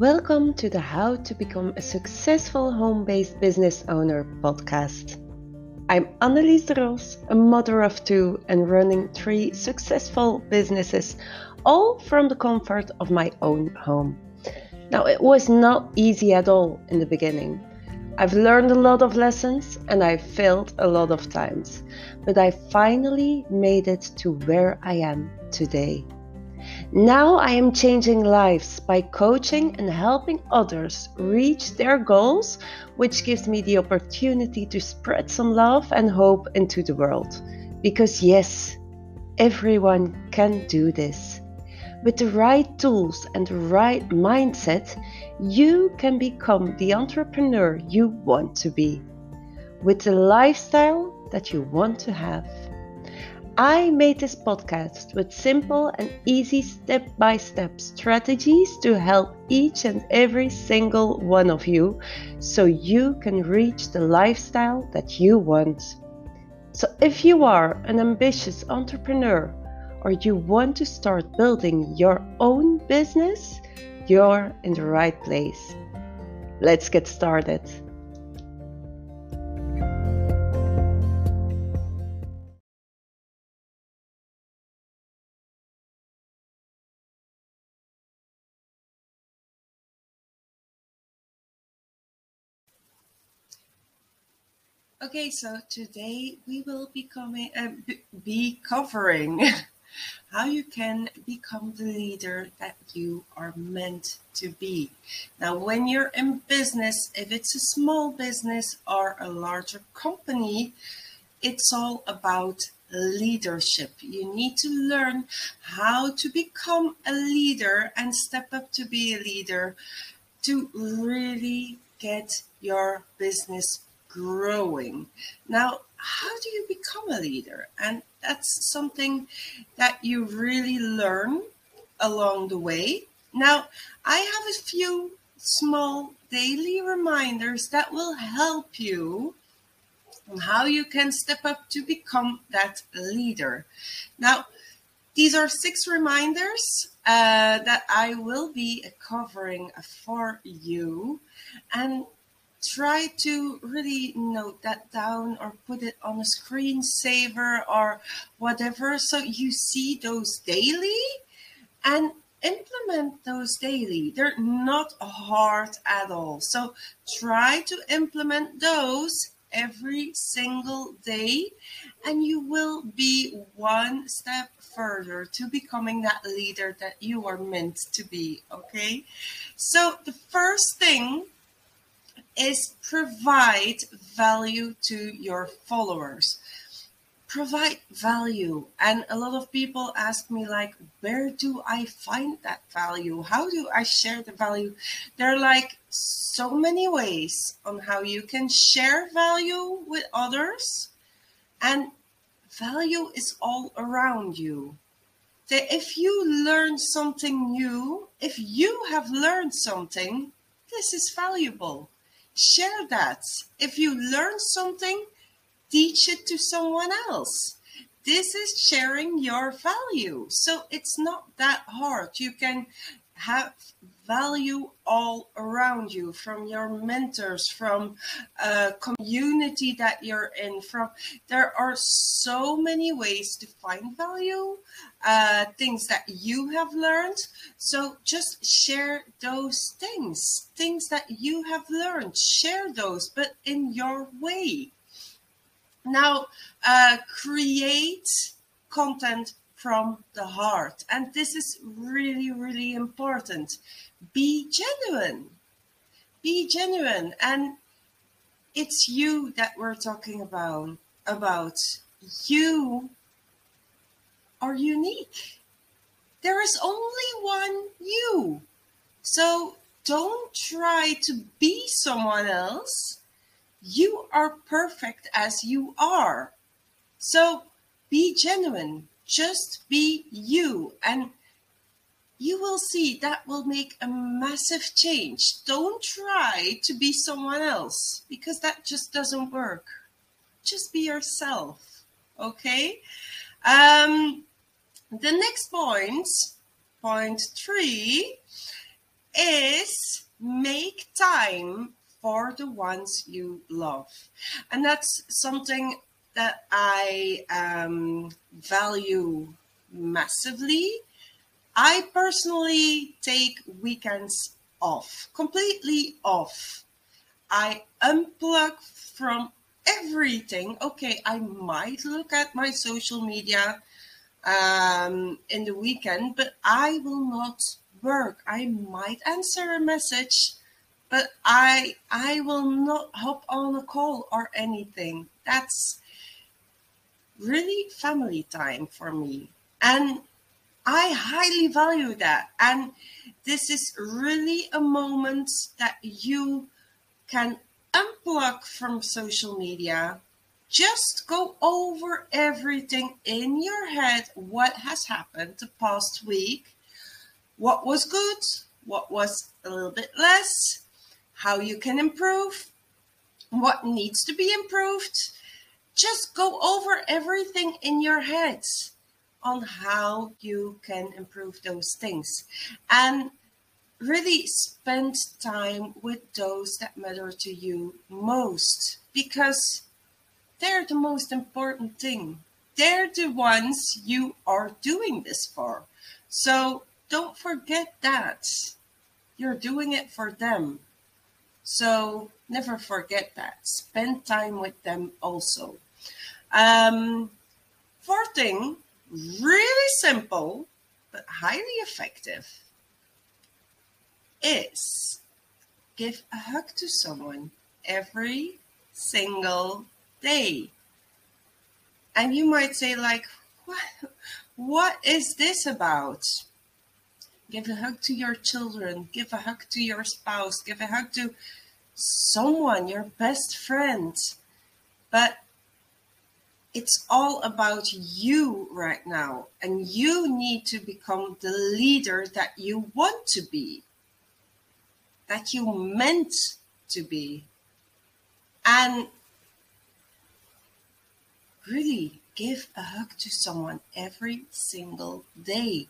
Welcome to the How to Become a Successful Home Based Business Owner podcast. I'm Annelies de a mother of two and running three successful businesses, all from the comfort of my own home. Now, it was not easy at all in the beginning. I've learned a lot of lessons and I've failed a lot of times, but I finally made it to where I am today. Now I am changing lives by coaching and helping others reach their goals, which gives me the opportunity to spread some love and hope into the world. Because, yes, everyone can do this. With the right tools and the right mindset, you can become the entrepreneur you want to be, with the lifestyle that you want to have. I made this podcast with simple and easy step by step strategies to help each and every single one of you so you can reach the lifestyle that you want. So, if you are an ambitious entrepreneur or you want to start building your own business, you're in the right place. Let's get started. Okay, so today we will be coming, uh, be covering how you can become the leader that you are meant to be. Now, when you're in business, if it's a small business or a larger company, it's all about leadership. You need to learn how to become a leader and step up to be a leader to really get your business growing. Now, how do you become a leader? And that's something that you really learn along the way. Now, I have a few small daily reminders that will help you on how you can step up to become that leader. Now, these are six reminders uh, that I will be covering for you. And try to really note that down or put it on a screensaver or whatever so you see those daily and implement those daily. They're not hard at all. So try to implement those every single day and you will be one step further to becoming that leader that you are meant to be. Okay. So the first thing is provide value to your followers. Provide value. And a lot of people ask me, like, where do I find that value? How do I share the value? There are like so many ways on how you can share value with others. And value is all around you. That if you learn something new, if you have learned something, this is valuable share that. If you learn something, teach it to someone else. This is sharing your value. So it's not that hard. You can have value all around you from your mentors from a community that you're in from there are so many ways to find value uh, things that you have learned. So just share those things things that you have learned share those but in your way. Now uh, create content from the heart. And this is really, really important. Be genuine. Be genuine. And it's you that we're talking about. About you are unique. There is only one you. So don't try to be someone else. You are perfect as you are. So be genuine, just be you and you will see that will make a massive change. Don't try to be someone else because that just doesn't work. Just be yourself. Okay? Um, the next point, point three, is make time for the ones you love. And that's something that I um, value massively. I personally take weekends off, completely off. I unplug from everything. Okay, I might look at my social media um, in the weekend, but I will not work. I might answer a message, but I I will not hop on a call or anything. That's really family time for me. And I highly value that. And this is really a moment that you can unplug from social media. Just go over everything in your head, what has happened the past week, what was good, what was a little bit less, how you can improve, what needs to be improved. Just go over everything in your head on how you can improve those things. And really spend time with those that matter to you most because they're the most important thing. They're the ones you are doing this for. So don't forget that. You're doing it for them. So never forget that. Spend time with them also. Um, fourth thing, really simple, but highly effective is give a hug to someone every single day. And you might say, like, what, what is this about? Give a hug to your children, give a hug to your spouse, give a hug to someone, your best friend. But it's all about you right now, and you need to become the leader that you want to be that you meant to be. And really give a hug to someone every single day.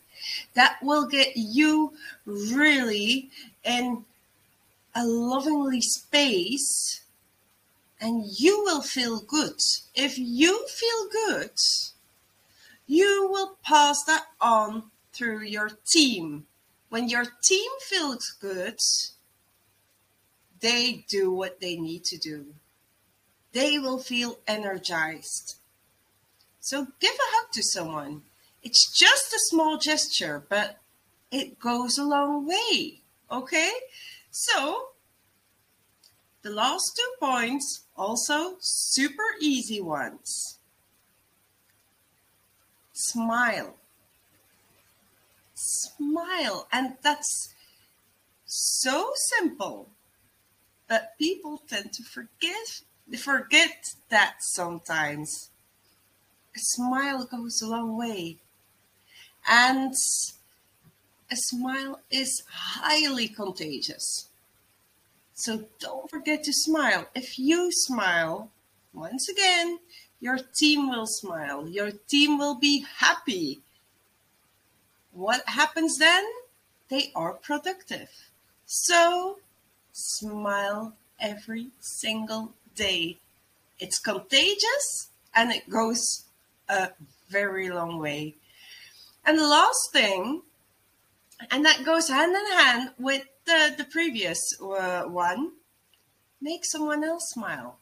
That will get you really in a lovingly space and you will feel good. If you feel good, you will pass that on through your team. When your team feels good, they do what they need to do. They will feel energized. So give a hug to someone. It's just a small gesture, but it goes a long way. Okay? So, the last two points, also super easy ones. Smile. Smile. And that's so simple. But people tend to forget forget that sometimes. A smile goes a long way. And a smile is highly contagious. So don't forget to smile. If you smile, once again, your team will smile. Your team will be happy. What happens then? They are productive. So smile every single day. It's contagious and it goes a very long way. And the last thing, and that goes hand in hand with the, the previous uh, one, make someone else smile.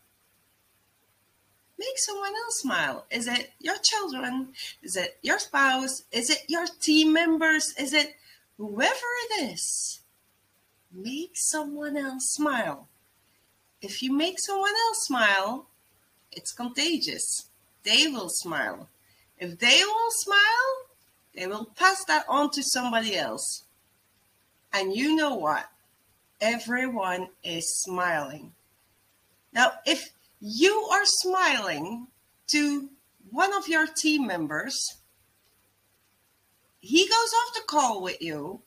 Make someone else smile. Is it your children? Is it your spouse? Is it your team members? Is it whoever it is? make someone else smile. If you make someone else smile, it's contagious. They will smile. If they will smile, they will pass that on to somebody else. And you know what? Everyone is smiling. Now, if you are smiling to one of your team members, he goes off the call with you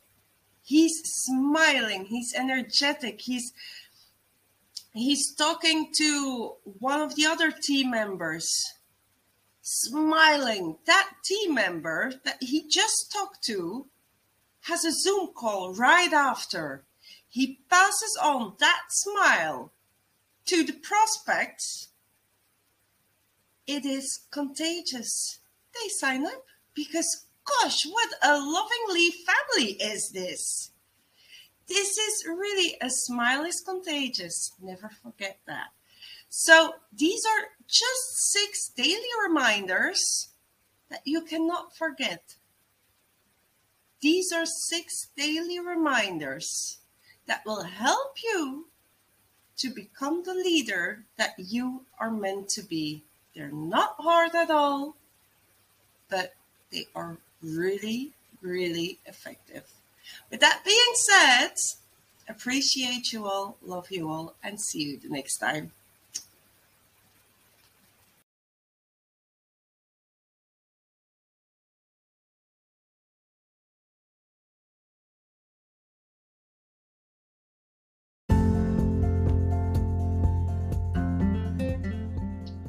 he's smiling he's energetic he's he's talking to one of the other team members smiling that team member that he just talked to has a Zoom call right after. He passes on that smile to the prospects. It is contagious. They sign up because, gosh, what a lovingly family is this? This is really a smile is contagious. Never forget that. So these are just six daily reminders that you cannot forget. These are six daily reminders that will help you to become the leader that you are meant to be. They're not hard at all, but they are really, really effective. With that being said, appreciate you all, love you all, and see you the next time.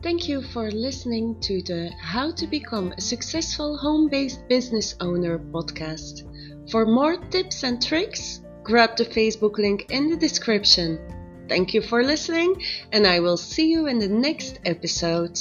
Thank you for listening to the How to Become a Successful Home Based Business Owner podcast. For more tips and tricks, grab the Facebook link in the description. Thank you for listening, and I will see you in the next episode.